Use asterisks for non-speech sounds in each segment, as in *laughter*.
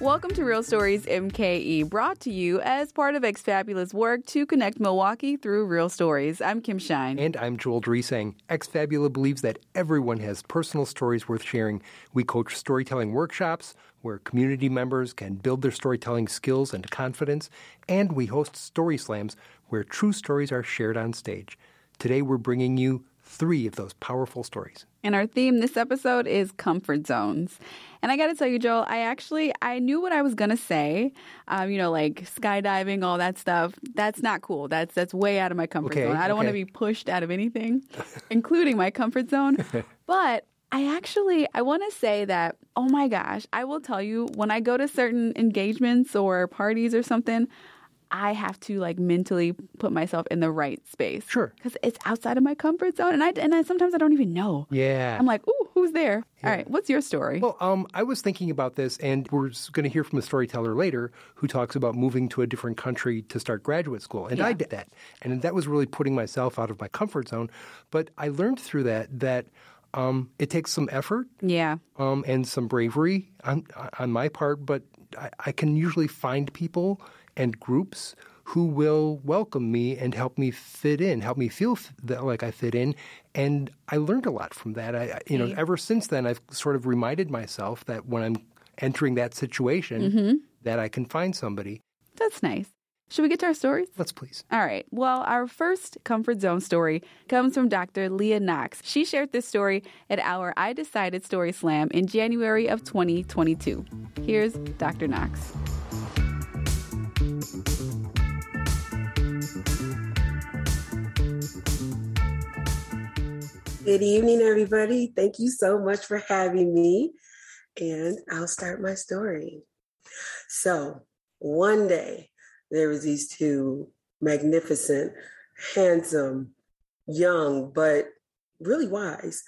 Welcome to Real Stories MKE, brought to you as part of Exfabula's work to connect Milwaukee through real stories. I'm Kim Shine. And I'm Joel Dresang. Exfabula believes that everyone has personal stories worth sharing. We coach storytelling workshops where community members can build their storytelling skills and confidence, and we host story slams where true stories are shared on stage. Today we're bringing you three of those powerful stories. And our theme this episode is comfort zones. And I got to tell you, Joel, I actually I knew what I was gonna say. Um, you know, like skydiving, all that stuff. That's not cool. That's that's way out of my comfort Okay, zone. I don't want to be pushed out of anything, *laughs* including my comfort zone. *laughs* but I actually I want to say that oh my gosh, I will tell you when I go to certain engagements or parties or something, I have to like mentally put myself in the right space. Sure. Because it's outside of my comfort zone, and I and I, sometimes I don't even know. Yeah. I'm like, ooh, who's there? All right, what's your story? Well, um, I was thinking about this, and we're going to hear from a storyteller later who talks about moving to a different country to start graduate school. And I did that. And that was really putting myself out of my comfort zone. But I learned through that that um, it takes some effort yeah. um, and some bravery on, on my part, but I, I can usually find people and groups who will welcome me and help me fit in, help me feel f- that, like I fit in. And I learned a lot from that. I, I- you know, ever since then, I've sort of reminded myself that when I'm entering that situation, Mm-hmm. that I can find somebody. That's nice. Should we get to our stories? Let's please. All right. Well, our first comfort zone story comes from Dr. Leah Knox. She shared this story at our I Decided Story Slam in January of 2022. Here's Dr. Knox. Good evening, everybody. Thank you so much for having me. And I'll start my story. So, one day, there was these two magnificent, handsome, young, but really wise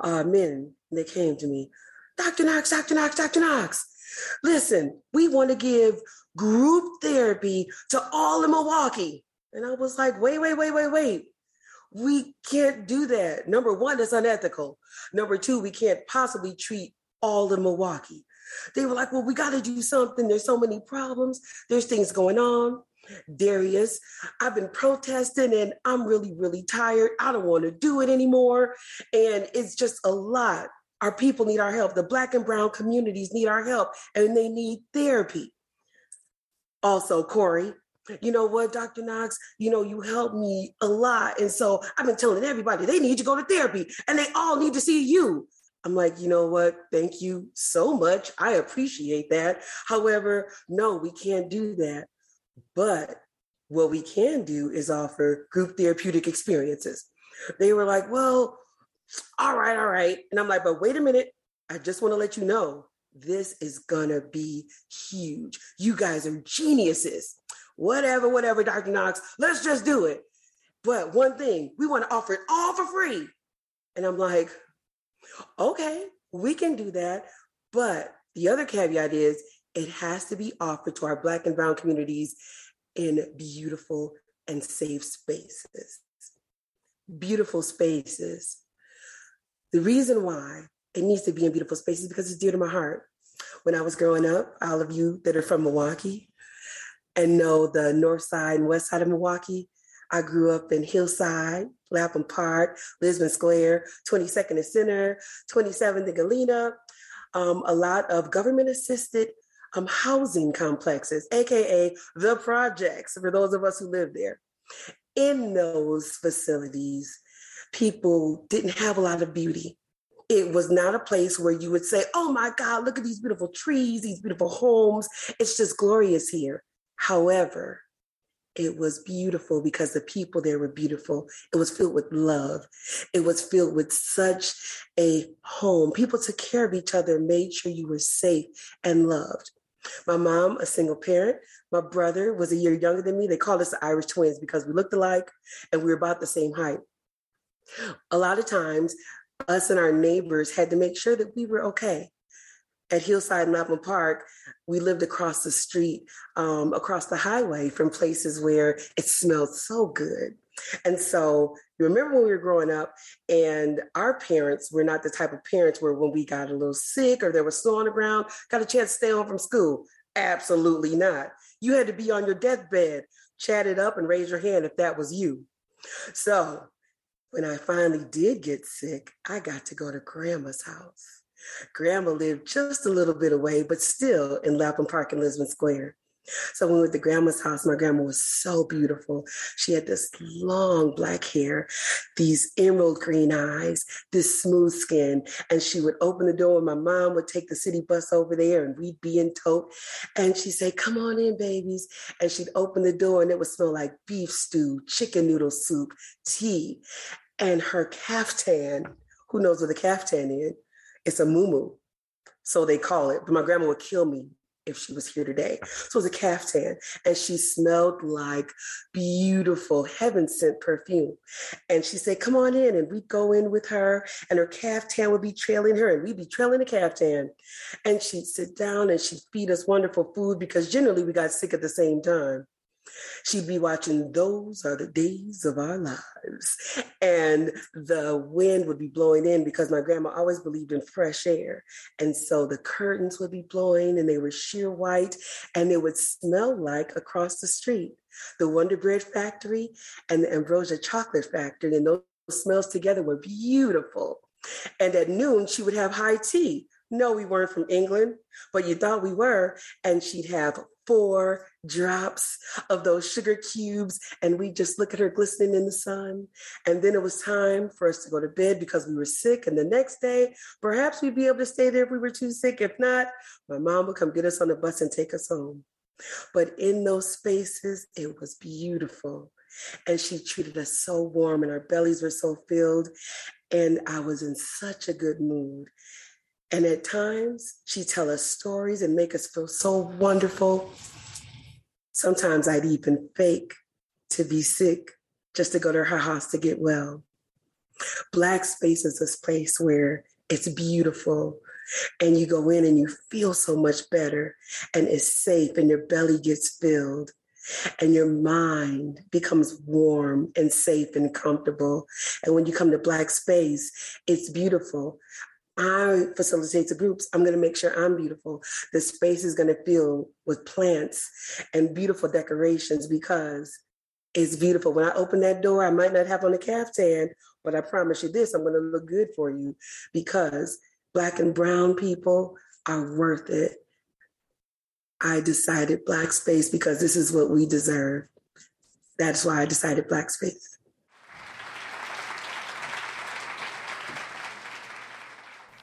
uh, men. that came to me, Dr. Knox, Dr. Knox, Dr. Knox. Listen, we want to give group therapy to all in Milwaukee. And I was like, wait, wait, wait, wait, wait. We can't do that. Number one, it's unethical. Number two, we can't possibly treat all in Milwaukee. They were like, well, we got to do something. There's so many problems. There's things going on. Darius, I've been protesting and I'm really, really tired. I don't want to do it anymore. And it's just a lot. Our people need our help. The black and brown communities need our help and they need therapy. Also, Corey, you know what, Dr. Knox, you know, you helped me a lot. And so I've been telling everybody they need to go to therapy and they all need to see you. I'm like, you know what? Thank you so much. I appreciate that. However, no, we can't do that. But what we can do is offer group therapeutic experiences. They were like, well, all right, all right. And I'm like, but wait a minute. I just want to let you know this is going to be huge. You guys are geniuses. Whatever, whatever, Dr. Knox, let's just do it. But one thing, we want to offer it all for free. And I'm like, okay, we can do that. But the other caveat is it has to be offered to our Black and Brown communities in beautiful and safe spaces. Beautiful spaces. The reason why it needs to be in beautiful spaces because it's dear to my heart. When I was growing up, all of you that are from Milwaukee and know the north side and west side of Milwaukee, I grew up in Hillside, Lapham Park, Lisbon Square, 22nd and Center, 27th and Galena, um, a lot of government assisted um, housing complexes, AKA the projects, for those of us who live there. In those facilities, people didn't have a lot of beauty. It was not a place where you would say, Oh my God, look at these beautiful trees, these beautiful homes. It's just glorious here. However, it was beautiful because the people there were beautiful. It was filled with love. It was filled with such a home. People took care of each other, made sure you were safe and loved. My mom, a single parent. My brother was a year younger than me. They called us the Irish twins because we looked alike and we were about the same height. A lot of times, us and our neighbors had to make sure that we were okay. At Hillside Lapham Park, we lived across the street, um, across the highway from places where it smelled so good. And so you remember when we were growing up, and our parents were not the type of parents where when we got a little sick or there was snow on the ground, got a chance to stay home from school. Absolutely not. You had to be on your deathbed, chat it up, and raise your hand if that was you. So when I finally did get sick, I got to go to grandma's house. Grandma lived just a little bit away, but still in Lapham Park in Lisbon Square. So when we went to grandma's house, my grandma was so beautiful. She had this long black hair, these emerald green eyes, this smooth skin. And she would open the door and my mom would take the city bus over there and we'd be in tote. And she'd say, come on in, babies. And she'd open the door and it would smell like beef stew, chicken noodle soup, tea. And her caftan, who knows what a caftan is? It's a muumuu. So they call it. But my grandma would kill me if she was here today. So it was a caftan, and she smelled like beautiful heaven sent perfume. And she said, Come on in. And we'd go in with her, and her caftan would be trailing her, and we'd be trailing the caftan. And she'd sit down and she'd feed us wonderful food because generally we got sick at the same time she'd be watching Those Are the Days of Our Lives. And the wind would be blowing in because my grandma always believed in fresh air. And so the curtains would be blowing and they were sheer white and it would smell like across the street the Wonder Bread Factory and the Ambrosia Chocolate Factory. And those smells together were beautiful. And at noon, she would have high tea. No, we weren't from England, but you thought we were. And she'd have four drops of those sugar cubes and we just look at her glistening in the sun. And then it was time for us to go to bed because we were sick and the next day perhaps we'd be able to stay there if we were too sick. If not my mom would come get us on the bus and take us home. But in those spaces it was beautiful. And she treated us so warm and our bellies were so filled. And i was in such a good mood. And at times, she tell us stories and make us feel so wonderful. Sometimes I'd even fake to be sick just to go to her house to get well. Black space is a place where it's beautiful and you go in and you feel so much better and it's safe and your belly gets filled and your mind becomes warm and safe and comfortable. And when you come to Black space, it's beautiful. I facilitate the groups, I'm going to make sure I'm beautiful. The space is going to fill with plants and beautiful decorations because it's beautiful. When I open that door, I might not have on a caftan, but I promise you this I'm going to look good for you because Black and Brown people are worth it. I decided Black space because this is what we deserve. That's why I decided Black space.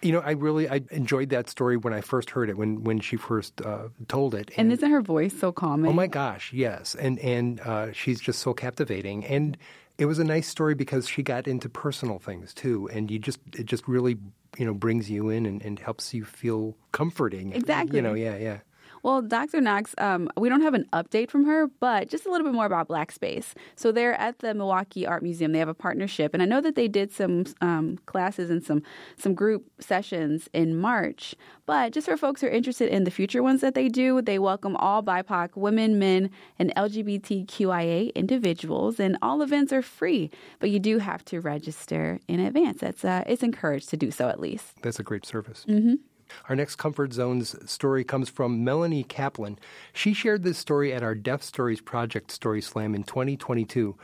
You know, I really I enjoyed that story when I first heard it when when she first uh, told it. And, and, isn't her voice so calming? Oh my gosh, yes, and and uh, she's just so captivating. And it was a nice story because she got into personal things too, and you just it just really you know brings you in and, and helps you feel comforting. Exactly. You know, yeah, yeah. Well, Dr. Knox, um, we don't have an update from her, but just a little bit more about Black Space. So they're at the Milwaukee Art Museum. They have a partnership, and I know that they did some um, classes and some some group sessions in March. But just for folks who are interested in the future ones that they do, they welcome all BIPOC women, men, and LGBTQIA individuals, and all events are free. But you do have to register in advance. That's uh, it's encouraged to do so at least. That's a great service. Mm-hmm. Our next Comfort Zones story comes from Melanie Kaplan. She shared this story at our Deaf Stories Project Story Slam in 2022.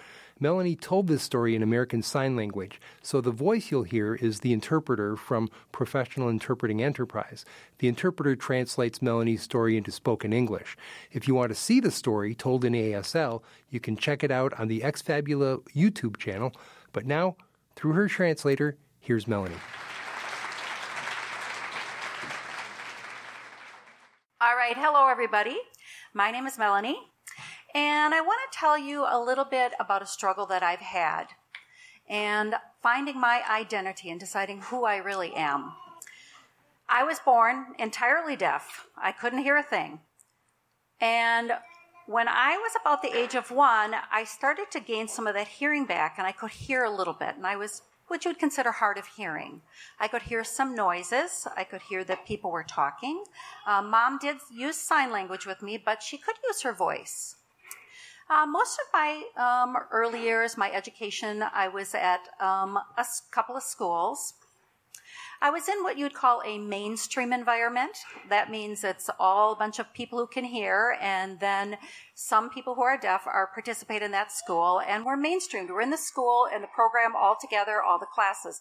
Melanie told this story in American Sign Language, so the voice you'll hear is the interpreter from Professional Interpreting Enterprise. The interpreter translates Melanie's story into spoken English. If you want to see the story told in ASL, you can check it out on the Exfabula YouTube channel. But now, through her translator, here's Melanie. All right, hello everybody. My name is Melanie, and I want to tell you a little bit about a struggle that I've had and finding my identity and deciding who I really am. I was born entirely deaf. I couldn't hear a thing. And when I was about the age of one, I started to gain some of that hearing back and I could hear a little bit. And I was which you would consider hard of hearing. I could hear some noises. I could hear that people were talking. Um, Mom did use sign language with me, but she could use her voice. Uh, most of my um, early years, my education, I was at um, a couple of schools. I was in what you'd call a mainstream environment. That means it's all a bunch of people who can hear, and then some people who are deaf are participate in that school, and we're mainstreamed. We're in the school and the program all together, all the classes.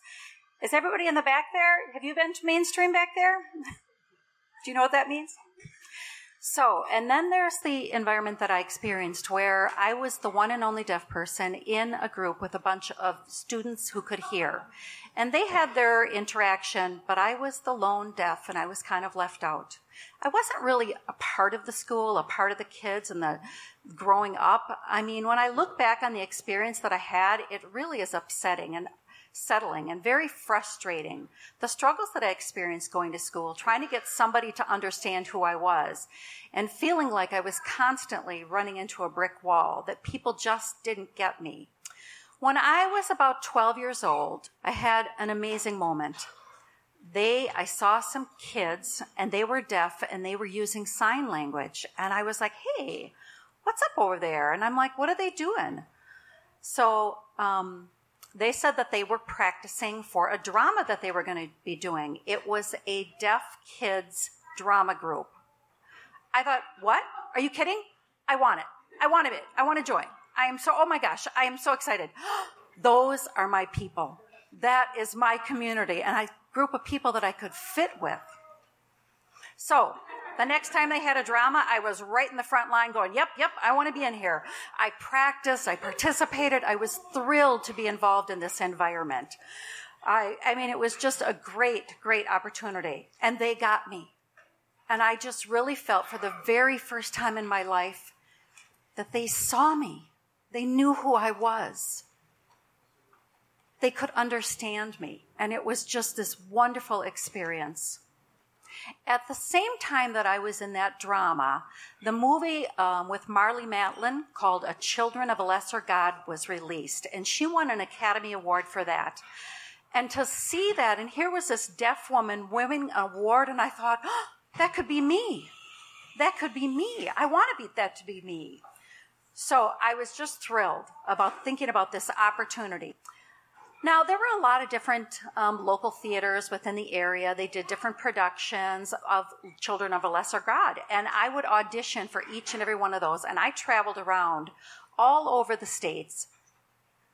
Is everybody in the back there? Have you been to mainstream back there? *laughs* Do you know what that means? So, and then there's the environment that I experienced where I was the one and only deaf person in a group with a bunch of students who could hear. And they had their interaction, but I was the lone deaf and I was kind of left out. I wasn't really a part of the school, a part of the kids and the growing up. I mean, when I look back on the experience that I had, it really is upsetting. And settling and very frustrating. The struggles that I experienced going to school, trying to get somebody to understand who I was, and feeling like I was constantly running into a brick wall, that people just didn't get me. When I was about 12 years old, I had an amazing moment. They, I saw some kids and they were deaf and they were using sign language. And I was like, hey, what's up over there? And I'm like, what are they doing? So, um, they said that they were practicing for a drama that they were going to be doing. It was a deaf kids drama group. I thought, what? Are you kidding? I want it. I want it. I want to join. I am so, oh my gosh, I am so excited. *gasps* Those are my people. That is my community and a group of people that I could fit with. So the next time they had a drama, I was right in the front line going, yep, yep, I want to be in here. I practiced, I participated, I was thrilled to be involved in this environment. I, I mean, it was just a great, great opportunity. And they got me. And I just really felt for the very first time in my life that they saw me. They knew who I was. They could understand me. And it was just this wonderful experience. At the same time that I was in that drama, the movie um, with Marlee Matlin called A Children of a Lesser God was released, and she won an Academy Award for that. And to see that, and here was this deaf woman winning an award, and I thought, oh, that could be me. That could be me. I want to be that to be me. So I was just thrilled about thinking about this opportunity. Now, there were a lot of different um, local theaters within the area. They did different productions of Children of a Lesser God. And I would audition for each and every one of those. And I traveled around all over the states,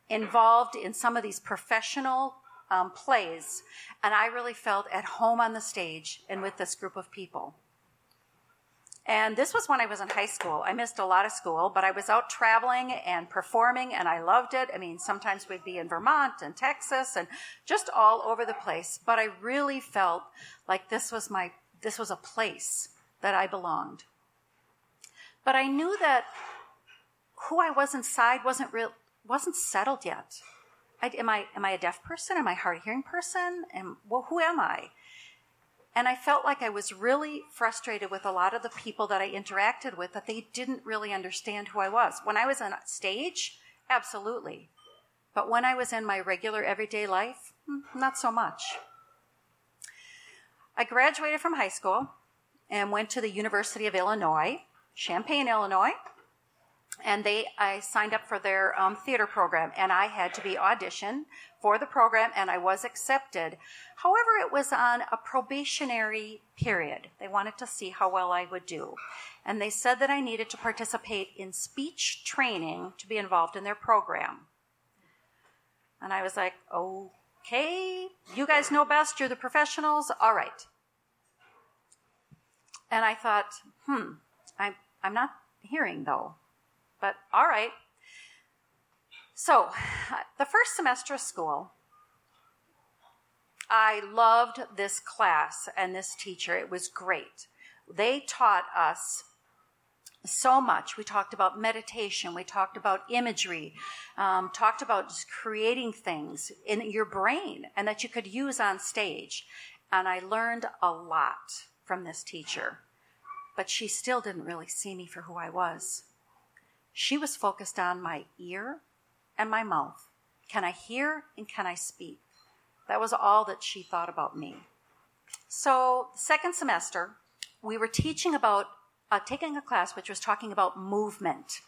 involved in some of these professional um, plays. And I really felt at home on the stage and with this group of people. And this was when I was in high school. I missed a lot of school, but I was out traveling and performing and I loved it. I mean, sometimes we'd be in Vermont and Texas and just all over the place. But I really felt like this was my, this was a place that I belonged. But I knew that who I was inside wasn't real, wasn't settled yet. I, am I, am I a deaf person? Am I a hard hearing person? And well, who am I? And I felt like I was really frustrated with a lot of the people that I interacted with that they didn't really understand who I was. When I was on stage, absolutely. But when I was in my regular everyday life, hmm, not so much. I graduated from high school and went to the University of Illinois, Champaign, Illinois. And they, I signed up for their um, theater program, and I had to be auditioned for the program, and I was accepted. However, it was on a probationary period. They wanted to see how well I would do. And they said that I needed to participate in speech training to be involved in their program. And I was like, okay, you guys know best. You're the professionals. All right. And I thought, hmm, I'm, I'm not hearing though. But all right. So, the first semester of school, I loved this class and this teacher. It was great. They taught us so much. We talked about meditation, we talked about imagery, um, talked about just creating things in your brain and that you could use on stage. And I learned a lot from this teacher, but she still didn't really see me for who I was. She was focused on my ear and my mouth. Can I hear and can I speak? That was all that she thought about me. So, second semester, we were teaching about uh, taking a class which was talking about movement.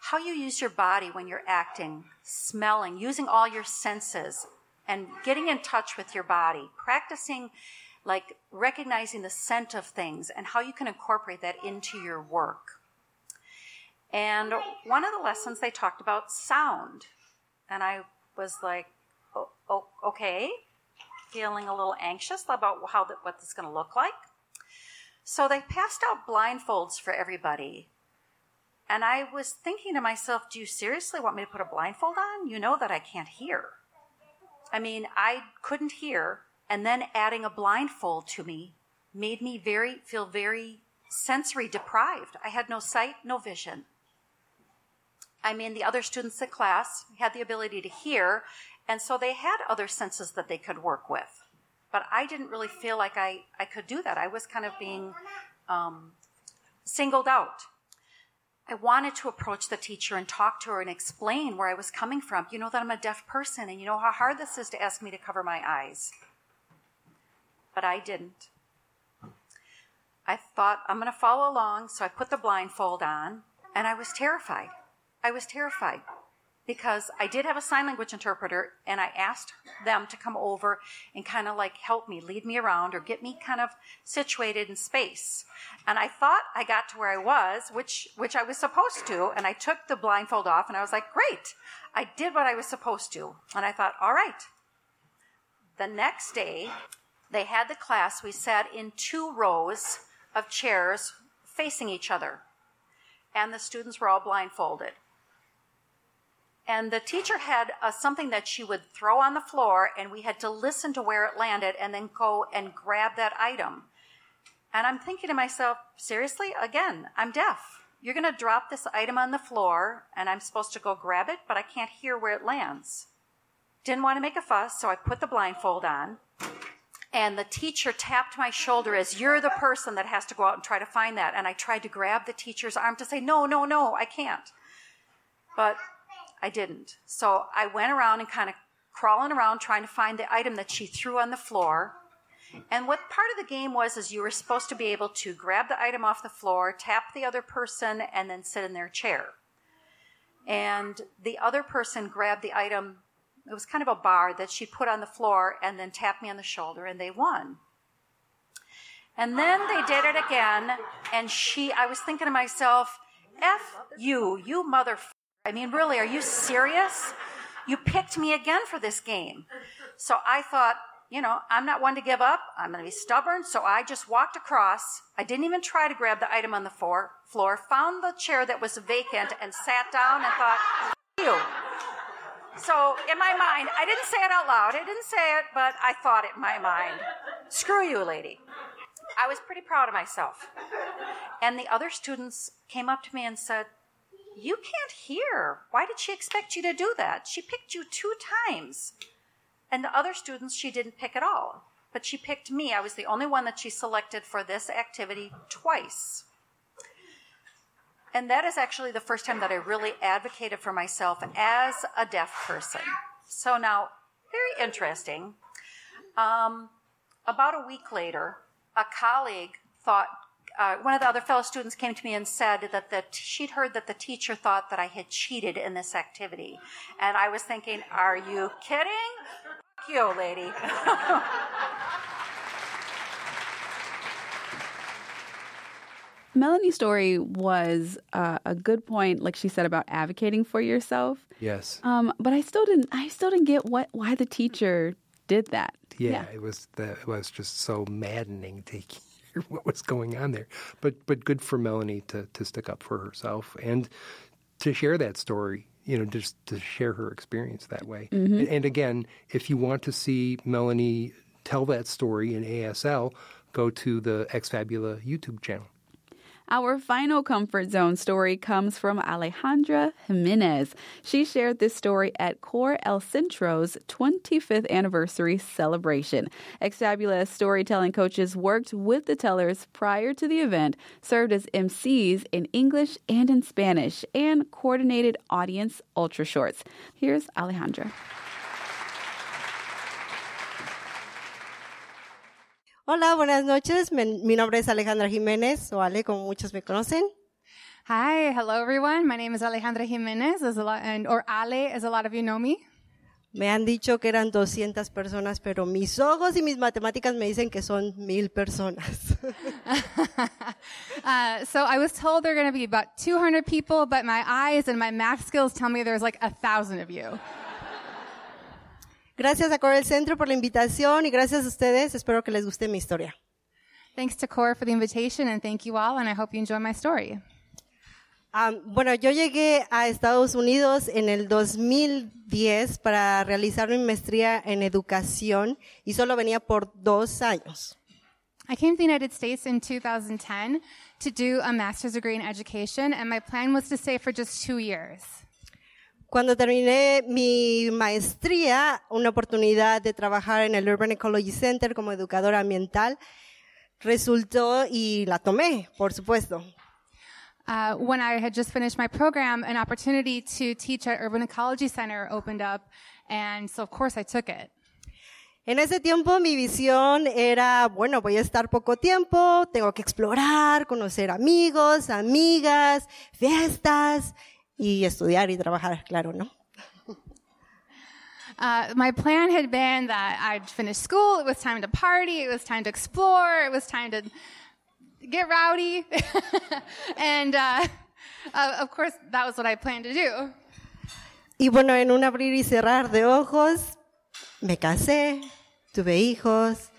How you use your body when you're acting, smelling, using all your senses. and getting in touch with your body, practicing like recognizing the scent of things and how you can incorporate that into your work. And one of the lessons they talked about sound. And I was like, oh, oh, okay, feeling a little anxious about how the, what this is going to look like. So they passed out blindfolds for everybody. And I was thinking to myself, do you seriously want me to put a blindfold on? You know that I can't hear. I mean, I couldn't hear, and then adding a blindfold to me made me very feel very sensory deprived. I had no sight, no vision. I mean, the other students in class had the ability to hear, and so they had other senses that they could work with. But I didn't really feel like I, I could do that. I was kind of being um, singled out. I wanted to approach the teacher and talk to her and explain where I was coming from. You know that I'm a deaf person, and you know how hard this is to ask me to cover my eyes. But I didn't. I thought, I'm going to follow along, so I put the blindfold on, and I was terrified. I was terrified because I did have a sign language interpreter and I asked them to come over and kind of like help me, lead me around or get me kind of situated in space. And I thought I got to where I was, which, which I was supposed to. And I took the blindfold off and I was like, great. I did what I was supposed to. And I thought, all right. The next day, they had the class. We sat in two rows of chairs facing each other. And the students were all blindfolded and the teacher had uh, something that she would throw on the floor and we had to listen to where it landed and then go and grab that item. And i'm thinking to myself seriously? Again i'm deaf. You're going to drop this item on the floor and i'm supposed to go grab it but i can't hear where it lands. Didn't want to make a fuss so i put the blindfold on and the teacher tapped my shoulder as you're the person that has to go out and try to find that. And i tried to grab the teacher's arm to say no no no i can't. But I didn't. So I went around and kind of crawling around trying to find the item that she threw on the floor. And what part of the game was is you were supposed to be able to grab the item off the floor, tap the other person, and then sit in their chair. And the other person grabbed the item, it was kind of a bar that she put on the floor and then tapped me on the shoulder, and they won. And then they did it again, and she, I was thinking to myself, F you, you mother I mean, really, are you serious? You picked me again for this game. So I thought, you know, I'm not one to give up. I'm going to be stubborn. So I just walked across. I didn't even try to grab the item on the floor, floor found the chair that was vacant and sat down and thought, you. So in my mind, I didn't say it out loud. I didn't say it, but I thought it in my mind. Screw you, lady. I was pretty proud of myself. And the other students came up to me and said, you can't hear. Why did she expect you to do that? She picked you two times. And the other students she didn't pick at all. But she picked me. I was the only one that she selected for this activity twice. And that is actually the first time that I really advocated for myself as a deaf person. So now, very interesting. Um, about a week later, a colleague thought uh, one of the other fellow students came to me and said that the t- she'd heard that the teacher thought that I had cheated in this activity. And I was thinking, are you kidding? Fuck you, lady. *laughs* Melanie's story was uh, a good point, like she said about advocating for yourself. Yes. Um, but I still didn't. I still didn't get what why the teacher did that. Yeah, yeah. it was the, it was just so maddening to *laughs* what was going on there. But but good for Melanie to to stick up for herself and to share that story. You know, just to share her experience that way. Mm-hmm. And again, if you want to see Melanie tell that story in ASL, go to the Exfabula YouTube channel. Our final comfort zone story comes from Alejandra Jimenez. She shared this story at Core El Centro's 25th anniversary celebration. Exfabula's storytelling coaches worked with the tellers prior to the event, served as MCs in English and in Spanish, and coordinated audience ultra shorts. Here's Alejandra. Hola, buenas noches. Mi, nombre es Alejandra Jiménez, o Ale, como muchos me conocen. Hi, hello everyone. My name is Alejandra Jiménez, as a lot, and or Ale, as a lot of you know me. Me han dicho que eran 200 personas, pero mis ojos y mis matemáticas me dicen que son mil personas. *laughs* Uh, so I was told there are going to be about 200 people, but my eyes and my math skills tell me there's like a thousand of you. Gracias a Corel Centro por la invitación y gracias a ustedes. Espero que les guste mi historia. Thanks to Core for the invitation, and thank you all, and I hope you enjoy my story. Um, bueno, yo llegué a Estados Unidos en el 2010 para realizar mi maestría en educación y solo venía por dos años. I came to the United States in 2010 to do a master's degree in education, and my plan was to stay for just two years. Cuando terminé mi maestría, una oportunidad de trabajar en el Urban Ecology Center como educadora ambiental resultó y la tomé, por supuesto. Uh, when I had just finished my program, an opportunity to teach at Urban Ecology Center opened up, and so of course I took it. En ese tiempo mi visión era, bueno, voy a estar poco tiempo, tengo que explorar, conocer amigos, amigas, fiestas y estudiar y trabajar, claro, ¿no? *laughs* Uh, my plan had been that I'd finish school, it was time to party, it was time to explore, it was time to get rowdy. *laughs* and uh, uh, of course, that was what I planned to do. Y bueno, en un abrir y cerrar de ojos, me casé, tuve hijos,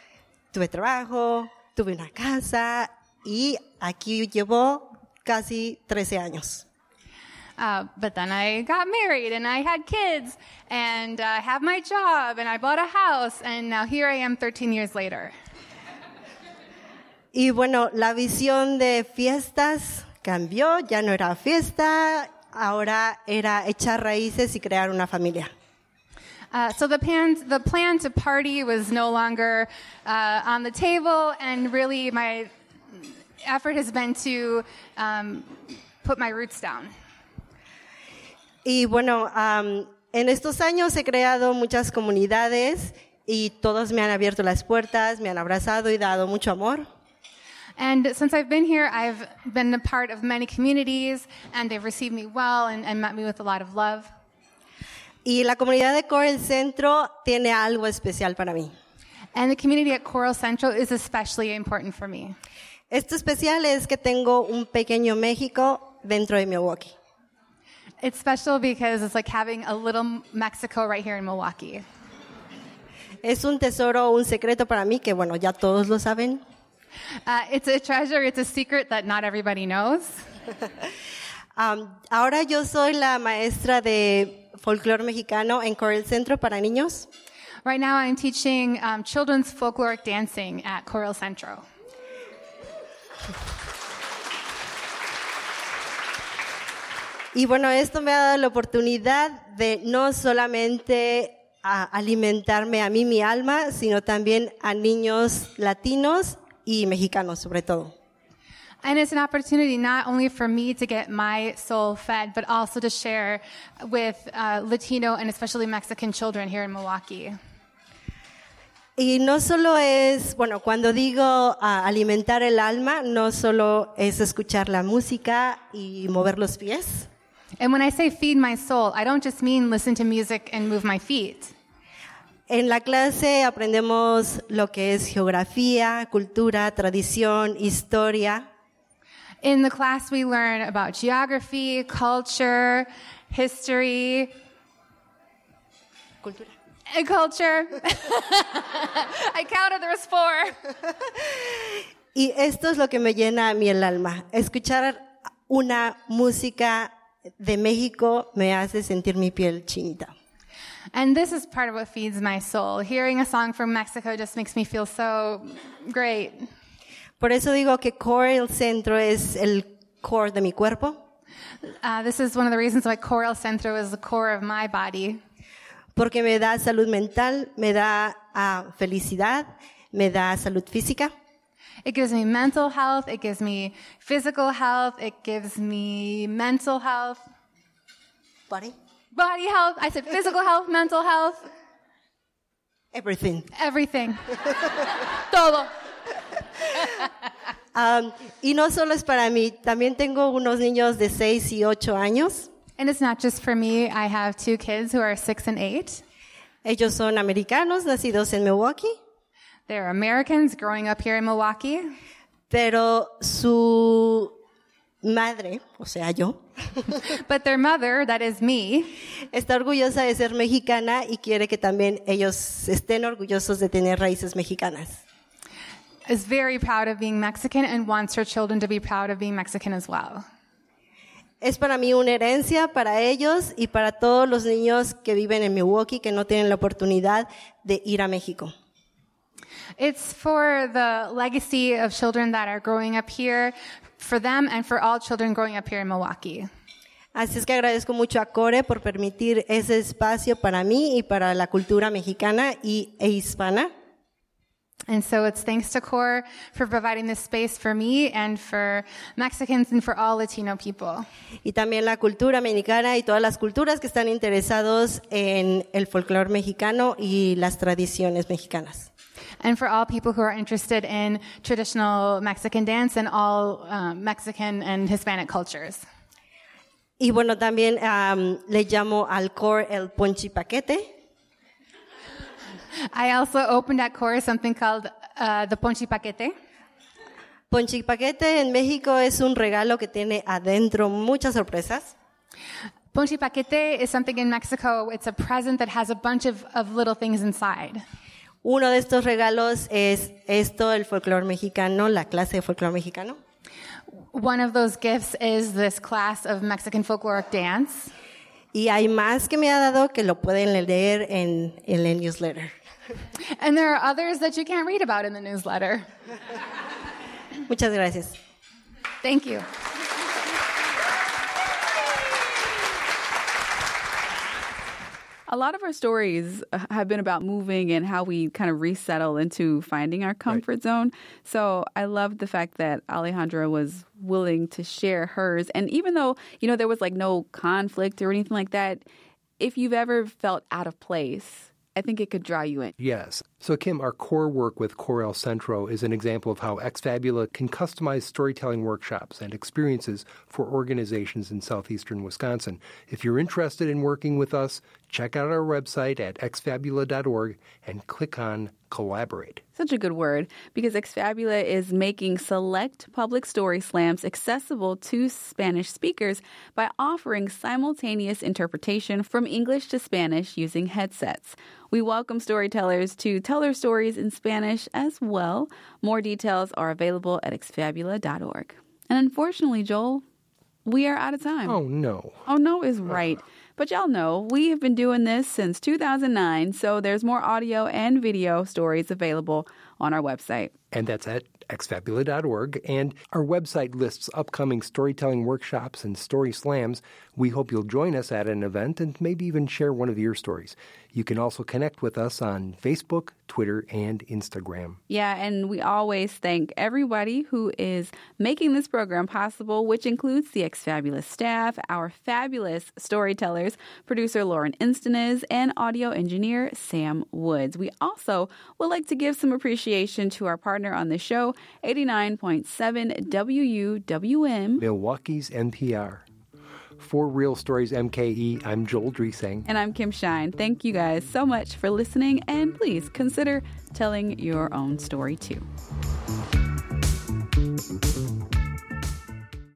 tuve trabajo, tuve una casa y aquí llevo casi 13 años. Uh, but then I got married and I had kids and I uh, have my job and I bought a house and now here I am 13 years later. Y bueno, la visión de fiestas cambió, ya no era fiesta, ahora era echar raíces y crear una familia. Uh, so the plan, the plan to party was no longer uh, on the table, and really my effort has been to um, put my roots down. Y bueno, um, en estos años he creado muchas comunidades y todos me han abierto las puertas, me han abrazado y dado mucho amor. And since I've been here, I've been a part of many communities, and they've received me well and, and met me with a lot of love. Y la comunidad de Coral Centro tiene algo especial para mí. And the community at Coral Central is especially important for me. Esto especial es que tengo un pequeño México dentro de Milwaukee. It's special because it's like having a little Mexico right here in Milwaukee. Es un tesoro, un secreto para mí que bueno, ya todos lo saben. Uh, it's a treasure, it's a secret that not everybody knows. *laughs* Um, ahora yo soy la maestra de folclore mexicano en Core El Centro para niños. Right now, I'm teaching um, children's folkloric dancing at Coral Centro. *laughs* Y bueno, esto me ha dado la oportunidad de no solamente a alimentarme a mí mi alma, sino también a niños latinos y mexicanos sobre todo. And it's an opportunity not only for me to get my soul fed, but also to share with uh, Latino and especially Mexican children here in Milwaukee. Y no solo es, bueno, cuando digo alimentar el alma, no solo es escuchar la música y mover los pies, And when I say feed my soul, I don't just mean listen to music and move my feet. En la clase aprendemos lo que es geografía, cultura, tradición, historia. In the class, we learn about geography, culture, history, Cultura. and culture. *laughs* I counted, there was four. Y esto es lo que me llena a mí el alma. Escuchar una música de México me hace sentir mi piel chinita. And this is part of what feeds my soul. Hearing a song from Mexico just makes me feel so great. Por eso digo que core el centro es el core de mi cuerpo, Uh, this is one of the reasons why Coral Centro is the core of my body. porque me da salud mental, me da ah, felicidad, me da salud física. It gives me mental health, it gives me physical health, it gives me mental health, Body. body health. I said physical health, mental health, Everything. everything. *laughs* Todo. *laughs* Um, y no solo es para mí, también tengo unos niños de 6 y 8 años And it's not just for me. I have two kids who are six and eight. Ellos son americanos, nacidos en Milwaukee, They're Americans growing up here in Milwaukee, pero su madre, o sea, yo, *laughs* but their mother, that is me, está orgullosa de ser mexicana y quiere que también ellos estén orgullosos de tener raíces mexicanas. is very proud of being Mexican and wants her children to be proud of being Mexican as well. Es para mí una herencia para ellos y para todos los niños que viven en Milwaukee que no tienen la oportunidad de ir a México. It's for the legacy of children that are growing up here, for them and for all children growing up here in Milwaukee. Así es que agradezco mucho a Core por permitir ese espacio para mí y para la cultura mexicana y, e hispana. And so it's thanks to CORE for providing this space for me and for Mexicans and for all Latino people. Y también la cultura mexicana y todas las culturas que están interesados en el folclore mexicano y las tradiciones mexicanas. And for all people who are interested in traditional Mexican dance and all um, Mexican and Hispanic cultures. Y bueno, también am, le llamo al core el ponchi paquete. *laughs* I also opened at CORE something called uh, the Ponchi Paquete. Ponchi paquete en México es un regalo que tiene adentro muchas sorpresas. Ponchi Paquete is something in Mexico. It's a present that has a bunch of, of little things inside. Uno de estos regalos es esto, el folclore mexicano, la clase de folclore mexicano. One of those gifts is this class of Mexican folkloric dance. Y hay más que me ha dado que lo pueden leer en, en el newsletter. And there are others that you can't read about in the newsletter. Muchas gracias. Thank you. A lot of our stories have been about moving and how we kind of resettle into finding our comfort zone. So I love the fact that Alejandra was willing to share hers. And even though, you know, there was like no conflict or anything like that, if you've ever felt out of place, I think it could draw you in. Yes. So, Kim, our core work with Core El Centro is an example of how Exfabula can customize storytelling workshops and experiences for organizations in southeastern Wisconsin. If you're interested in working with us, check out our website at exfabula.org and click on Collaborate. Such a good word because Exfabula is making select public story slams accessible to Spanish speakers by offering simultaneous interpretation from English to Spanish using headsets. We welcome storytellers to tell their stories in Spanish as well. More details are available at exfabula.org. And unfortunately, Joel, we are out of time. Oh, no. Oh, no is right. But y'all know we have been doing this since 2009, so there's more audio and video stories available on our website. And that's at exfabula.org. And our website lists upcoming storytelling workshops and story slams. We hope you'll join us at an event and maybe even share one of your stories. You can also connect with us on Facebook, Twitter, and Instagram. Yeah, and we always thank everybody who is making this program possible, which includes the Exfabula's staff, our fabulous storytellers, producer Lauren Instanez, and audio engineer Sam Woods. We also would like to give some appreciation to our partner on the show, 89.7 WUWM. Milwaukee's NPR. For Real Stories MKE, I'm Joel Dresang. And I'm Kim Shine. Thank you guys so much for listening, and please consider telling your own story too.